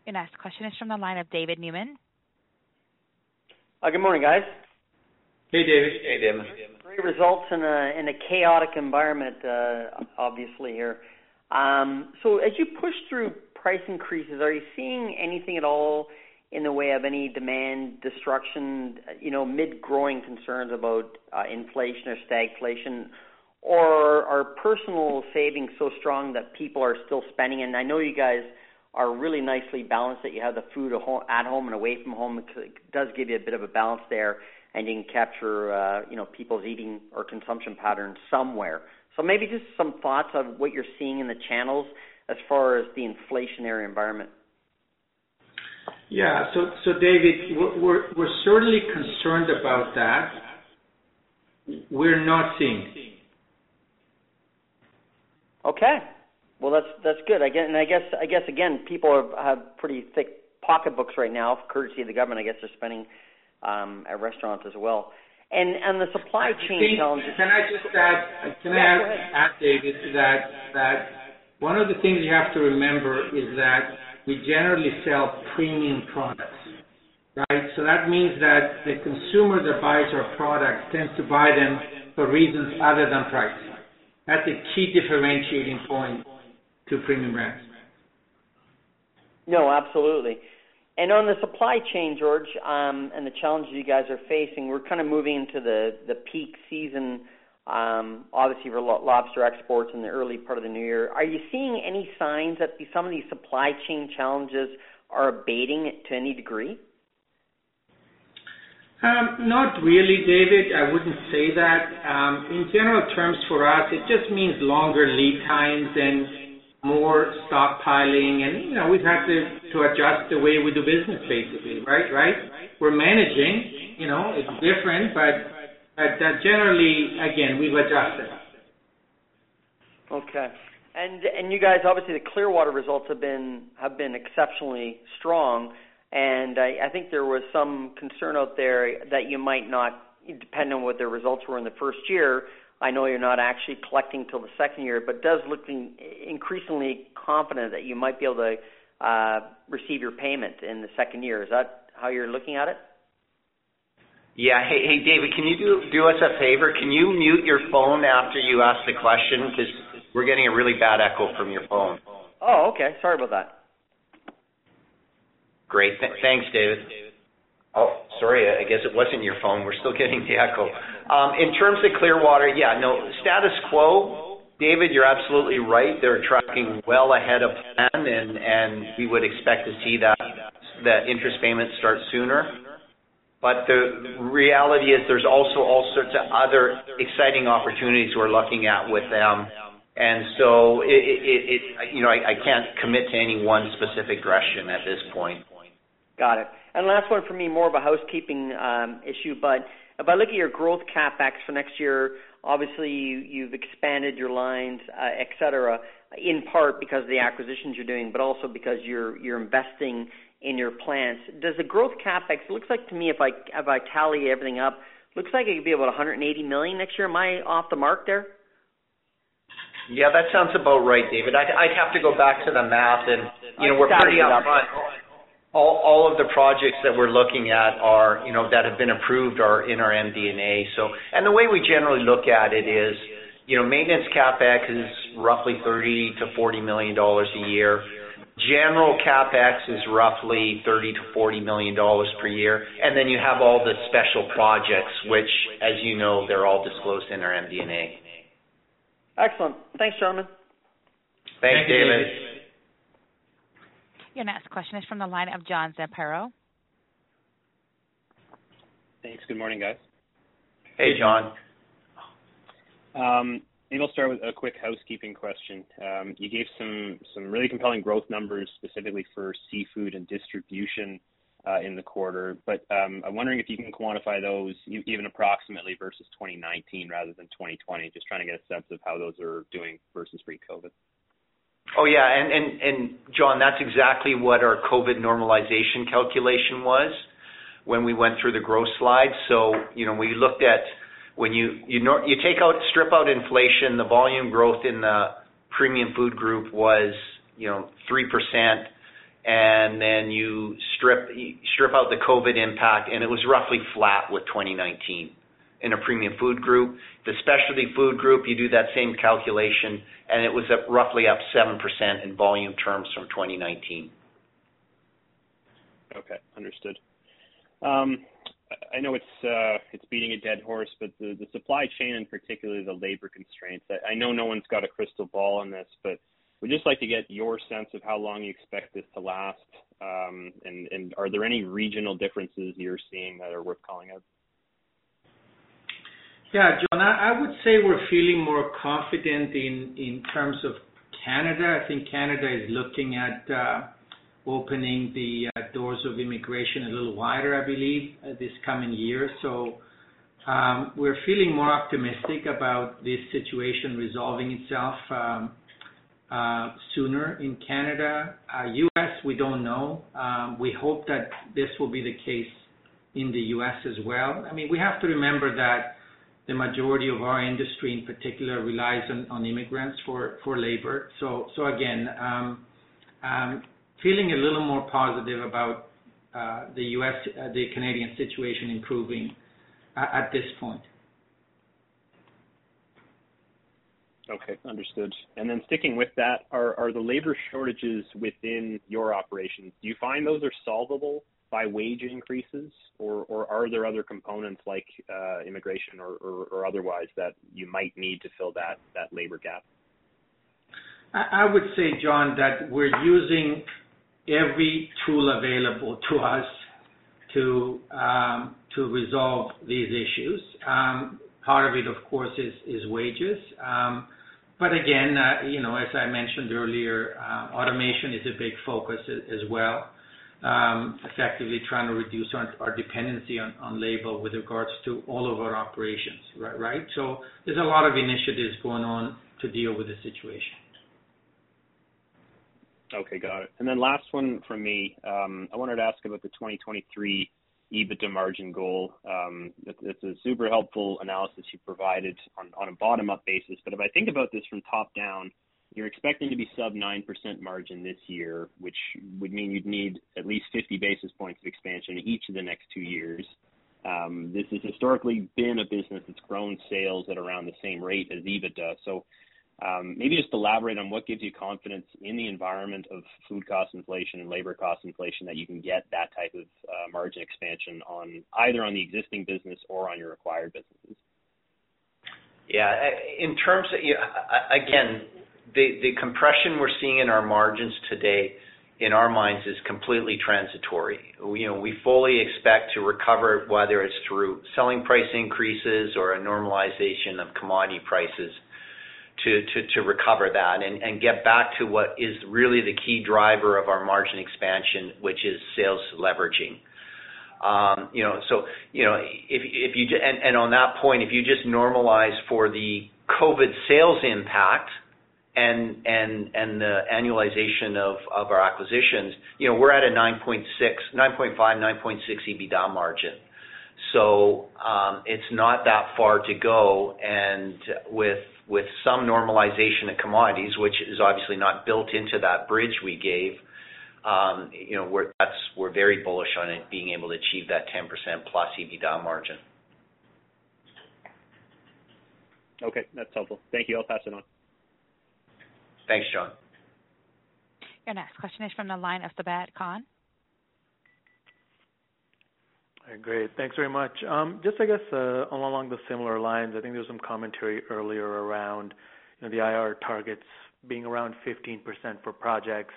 Your next question is from the line of David Newman. Uh, good morning, guys. Hey, David. Hey, David. Great results in a chaotic environment, obviously here. Um, as you push through price increases, are you seeing anything at all in the way of any demand destruction, you know, amid growing concerns about uh, inflation or stagflation? Or are personal savings so strong that people are still spending? And I know you guys are really nicely balanced, that you have the food at home and away from home. It does give you a bit of a balance there, and you can capture, uh, you know, people's eating or consumption patterns somewhere. So maybe just some thoughts on what you're seeing in the channels as far as the inflationary environment. Yeah. So, so David, we're certainly concerned about that. We're not seeing. Okay. Well, that's good. Again, and I guess I guess again, people have pretty thick pocketbooks right now, courtesy of the government. I guess they're spending um, at restaurants as well. And and the supply chain challenges. Can I just add? Yeah, I ahead. Add, David, that that one of the things you have to remember is that we generally sell premium products, right? So that means that the consumer that buys our products tends to buy them for reasons other than price. That's a key differentiating point to Premium Brands. No, absolutely. And on the supply chain, George, um, and the challenges you guys are facing, we're kind of moving into the the peak season, um, obviously for lobster exports in the early part of the new year. Are you seeing any signs that some of these supply chain challenges are abating to any degree? Um, Not really, David. I wouldn't say that. Um, In general terms for us, it just means longer lead times and more stockpiling and you know we've had to adjust the way we do business basically, right? Right? We're managing, you know, it's different, but but generally, again, we've adjusted. Okay. And and you guys, obviously the Clearwater results have been have been exceptionally strong, and I think there was some concern out there that you might not, depending on what their results were in the first year. I know you're not actually collecting till the second year, but does looking increasingly confident that you might be able to uh, receive your payment in the second year. Is that how you're looking at it? Yeah. Hey, hey, David, can you do us a favor? Can you mute your phone after you ask the question? Because we're getting a really bad echo from your phone. Oh, okay. Sorry about that. Great. Thanks, David. Oh, sorry, I guess it wasn't your phone. We're still getting the echo. Um, in terms of Clearwater, yeah, no, status quo, David, you're absolutely right. They're tracking well ahead of plan, and we would expect to see that interest payment start sooner. But the reality is there's also all sorts of other exciting opportunities we're looking at with them. And so you know I can't commit to any one specific direction at this point. Got it. And last one for me, more of a housekeeping um, issue, but if I look at your growth CapEx for next year, obviously you've expanded your lines, uh, et cetera, in part because of the acquisitions you're doing, but also because you're you're investing in your plants. Does the growth CapEx, looks like to me, if I if I tally everything up, looks like it could be about 180 million next year. Am I off the mark there? Yeah, that sounds about right, David. I'd have to go back to the math and you know, we're pretty upfront. All of the projects that we're looking at are you know that have been approved are in our MD&A. The way we generally look at it is, you know, maintenance CapEx is roughly 30 million-40 million dollars a year. General CapEx is roughly 30 million-40 million dollars per year. And then you have all the special projects, which as you know, they're all disclosed in our MD&A. Excellent. Thanks, gentlemen. Thanks, David. Your next question is from the line of John Zamparo. Thanks. Good morning, guys. Hey, John. Um, maybe I'll start with a quick housekeeping question. Um, you gave some some really compelling growth numbers specifically for seafood and distribution uh, in the quarter. But um I'm wondering if you can quantify those even approximately versus 2019 rather than 2020. Just trying to get a sense of how those are doing versus pre-COVID. Oh, yeah. And and and John, that's exactly what our COVID normalization calculation was when we went through the growth slide. So you know, we looked at when you you take out strip out inflation, the volume growth in the Premium Food Group was you know 3%, and then you strip strip out the COVID impact, and it was roughly flat with 2019 in a Premium Food Group. The Specialty Food Group, you do that same calculation, and it was roughly up 7% in volume terms from 2019. Okay. Understood. I know it's beating a dead horse, but the supply chain and particularly the labor constraints, I know no one's got a crystal ball on this, but would just like to get your sense of how long you expect this to last. Um and are there any regional differences you're seeing that are worth calling out? Yeah, John, I would say we're feeling more confident in terms of Canada. I think Canada is looking at uh, opening the uh, doors of immigration a little wider, I believe, uh, this coming year. So um we're feeling more optimistic about this situation resolving itself um, sooner in Canada. U.S., we don't know. Um, we hope that this will be the case in the U.S. as well. I mean we have to remember that the majority of our industry in particular relies on immigrants for labor. So so again, um, um, feeling a little more positive about uh, uh, the Canadian situation improving uh, at this point. Okay, understood. And then sticking with that, are the labor shortages within your operations, do you find those are solvable by wage increases, or or are there other components like uh, immigration or or, or otherwise that you might need to fill that that labor gap? I would say, John, that we're using every tool available to us to um, to resolve these issues. Um, Part of it, of course, is is wages. Um, but again, uh, you know, as I mentioned earlier, automation is a big focus as well, Um, effectively trying to reduce our dependency on labor with regards to all of our operations. Right? There's a lot of initiatives going on to deal with the situation. Okay, got it. And then last one from me. Um, I wanted to ask about the 2023 EBITDA margin goal. Um, it's a super helpful analysis you provided on a bottom-up basis. But if I think about this from top down, you're expecting to be sub 9% margin this year, which would mean you'd need at least 50 basis points of expansion each of the next two years. This has historically been a business that's grown sales at around the same rate as EBITDA. So um, maybe just elaborate on what gives you confidence in the environment of food cost inflation and labor cost inflation that you can get that type of margin expansion on either on the existing business or on your acquired businesses. Yeah. In terms of, you know, again, the compression we're seeing in our margins today, in our minds, is completely transitory. You know, we fully expect to recover, whether it's through selling price increases or a normalization of commodity prices to recover that and get back to what is really the key driver of our margin expansion, which is sales leveraging. Um you know so you know if you if you j and on that point, if you just normalize for the COVID sales impact and and and the annualization of our acquisitions, you know, we're at a 9.6, 9.5%, 9.6% EBITDA margin. So it's not that far to go. And with with some normalization of commodities, which is obviously not built into that bridge we gave, um, you know, we're that's we're very bullish on it being able to achieve that 10%+ plus EBITDA margin. Okay, that's helpful. Thank you. I'll pass it on. Thanks, John. Your next question is from the line of Sabahat Khan. Great. Thanks very much. Um, just I guess, uh, along the similar lines, I think there was some commentary earlier around the IRR targets being around 15% for projects.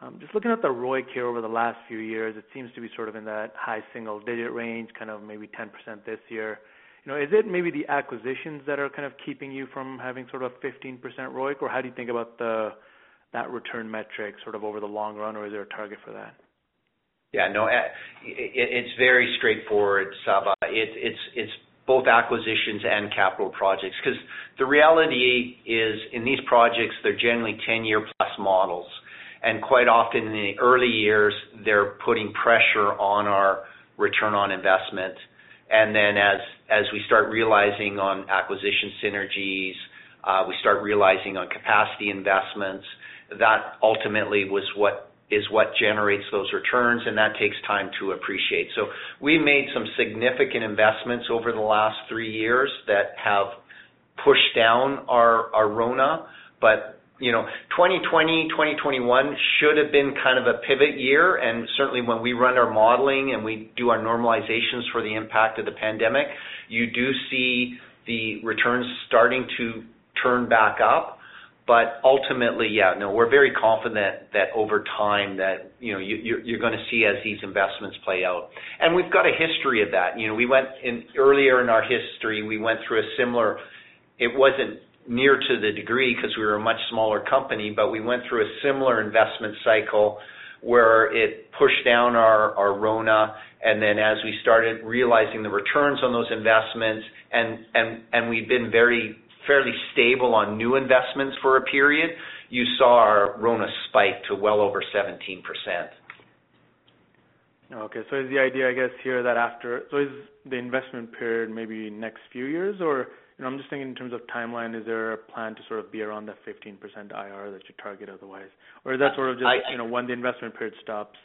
Um, just looking at the ROIC here over the last few years, it seems to be sort of in that high single-digit range, kind of maybe 10% this year. Is it maybe the acquisitions that are kind of keeping you from having sort of 15% ROIC, or how do you think about the that return metric sort of over the long run, or is there a target for that? Yeah, no, eh, it's very straightforward, Sabahat. It's it's it's both acquisitions and capital projects. Because the reality is, in these projects, they're generally 10-year plus models. And quite often in the early years, they're putting pressure on our return on investment. Then as as we start realizing on acquisition synergies, uh, we start realizing on capacity investments, that ultimately is what generates those returns, and that takes time to appreciate. So We made some significant investments over the last three years that have pushed down our our RONA. 2020, 2021 should have been kind of a pivot year, and certainly when we run our modeling and we do our normalizations for the impact of the pandemic, you do see the returns starting to turn back up. But ultimately, yeah, no, we're very confident that over time that you're you're going to see as these investments play out. And we've got a history of that. You know, we went in earlier in our history, we went through a similar, it wasn't near to the degree because we were a much smaller company, but we went through a similar investment cycle where it pushed down our our RONA. And then as we started realizing the returns on those investments, and and and we've been very fairly stable on new investments for a period, you saw our RONA spike to well over 17%. Okay. So is the idea, I guess, here that is the investment period maybe next few years? I'm just thinking in terms of timeline, is there a plan to sort of be around that 15% IRR that you target otherwise? Or is that sort of just I, you know, when the investment period stops?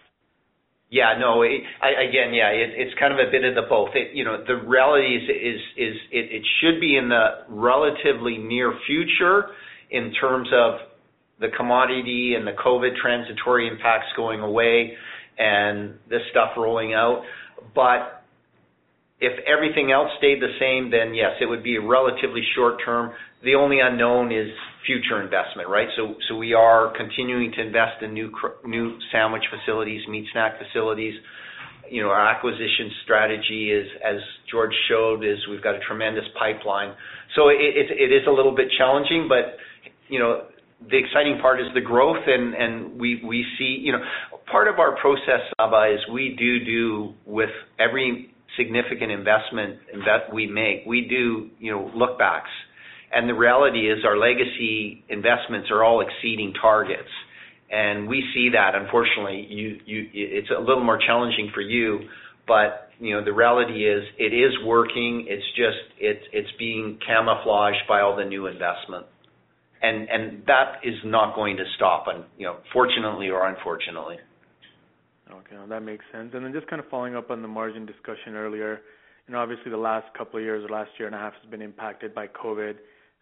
Yeah, no. Again, yeah, it's kind of a bit of the both. You know, the reality is is, is it should be in the relatively near future in terms of the commodity and the COVID transitory impacts going away and this stuff rolling out. If everything else stayed the same, then yes, it would be a relatively short term. The only unknown is future investment, right? So so we are continuing to invest in new new sandwich facilities, meat snack facilities. You know, our acquisition strategy is, as George showed, is we've got a tremendous pipeline. So it is a little bit challenging, but you know, the exciting part is the growth and and we see. You know, part of our process, Saba, is we do do with every significant investment we make, we do, you know, look backs. And the reality is our legacy investments are all exceeding targets. And we see that unfortunately, it's a little more challenging for you, but you know, the reality is it is working. It's just it's it's being camouflaged by all the new investment. And and that is not going to stop, and you know, fortunately or unfortunately. Okay. That makes sense. And then just kind of following up on the margin discussion earlier, you know, obviously the last couple of years or last year and a half has been impacted by COVID.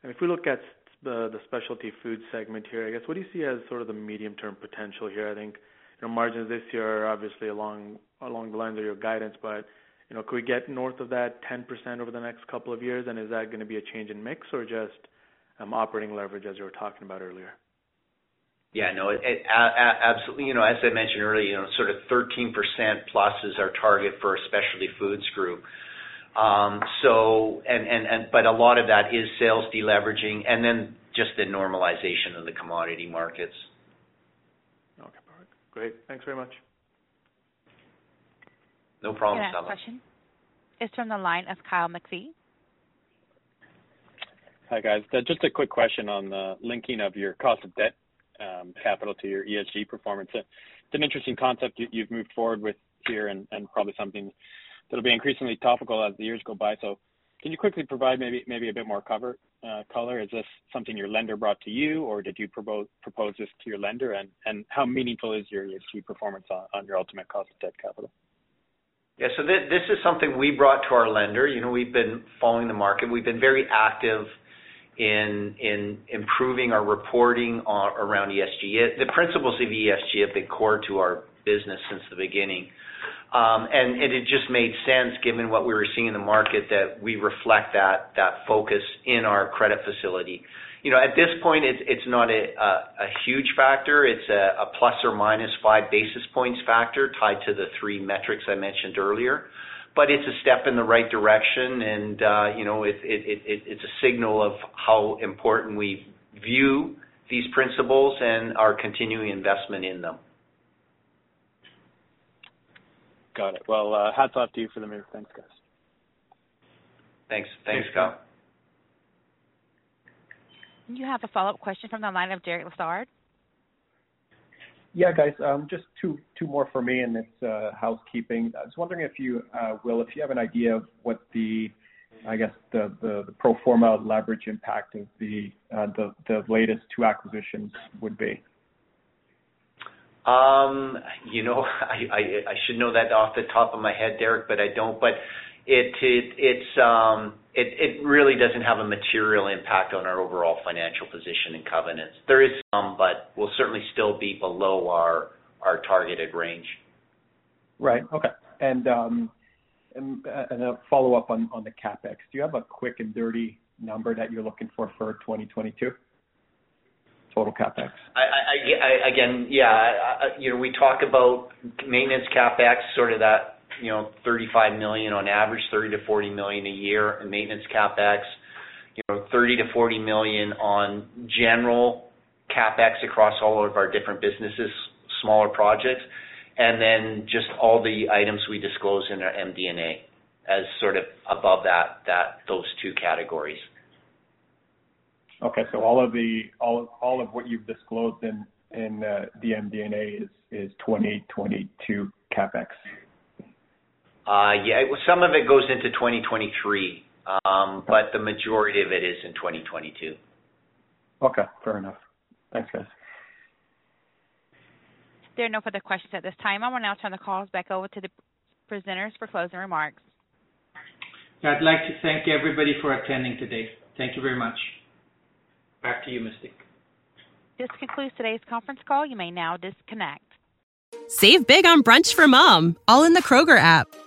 And if we look at the specialty food segment here, I guess, what do you see as sort of the medium-term potential here? I think, you know, margins this year are obviously along along the lines of your guidance, but, you know, could we get north of that 10% over the next couple of years? And is that gonna be a change in mix or just um, operating leverage as you were talking about earlier? Yeah, no, absolutely. You know, as I mentioned earlier, you know, sort of 13% plus is our target for our specialty foods group. Um so and and and but a lot of that is sales deleveraging and then just the normalization of the commodity markets. Okay, perfect. Great. Thanks very much. No problem, Saba. The next question is from the line of Kyle McPhee. Hi, guys. Just a quick question on the linking of your cost of debt capital to your ESG performance. It's an interesting concept you've moved forward with here and probably something that'll be increasingly topical as the years go by. So can you quickly provide maybe a bit more cover, uh color? Is this something your lender brought to you, or did you propose this to your lender? And how meaningful is your ESG performance on your ultimate cost of debt capital? Yeah. So th this is something we brought to our lender. You know, we've been following the market. We've been very active in improving our reporting around ESG. The principles of ESG have been core to our business since the beginning. Um and it just made sense given what we were seeing in the market that we reflect that that focus in our credit facility. You know, at this point, it's not a huge factor. It's a ±5 basis points factor tied to the three metrics I mentioned earlier. But it's a step in the right direction and, uh, you know, it's a signal of how important we view these principles and our continuing investment in them. Got it. Well, uh, hats off to you for the move. Thanks, guys. Thanks. Thanks, Kyle. You have a follow-up question from the line of Derek Lessard. Yeah, guys, just two two more for me, and it's housekeeping. I was wondering if you, Will, if you have an idea of what the, I guess, the the pro forma leverage impact of the uh the latest two acquisitions would be. Um you know, I I I should know that off the top of my head, Derek, but I don't. It really doesn't have a material impact on our overall financial position and covenants. There is some, but we'll certainly still be below our our targeted range. Right. Okay. And um, uh, and a follow-up on the CapEx. Do you have a quick and dirty number that you're looking for for 2022? Total CapEx. Again, yeah. You know, we talk about maintenance CapEx, sort of that, you know, 35 million on average, 30 million-40 million a year in maintenance CapEx. You know, 30 million-40 million on general CapEx across all of our different businesses, smaller projects. And then just all the items we disclose in our MD&A as sort of above that, that those two categories. Okay. So all of the all of all of what you've disclosed in in uh, the MD&A is is 2022 CapEx? Uh, yeah. Some of it goes into 2023. Um, but The majority of it is in 2022. Okay. Fair enough. Thanks, guys. There are no further questions at this time. I will now turn the calls back over to the presenters for closing remarks. I'd like to thank everybody for attending today. Thank you very much. Back to you, Mystic. This concludes today's conference call. You may now disconnect. Save big on brunch for mom, all in the Kroger app.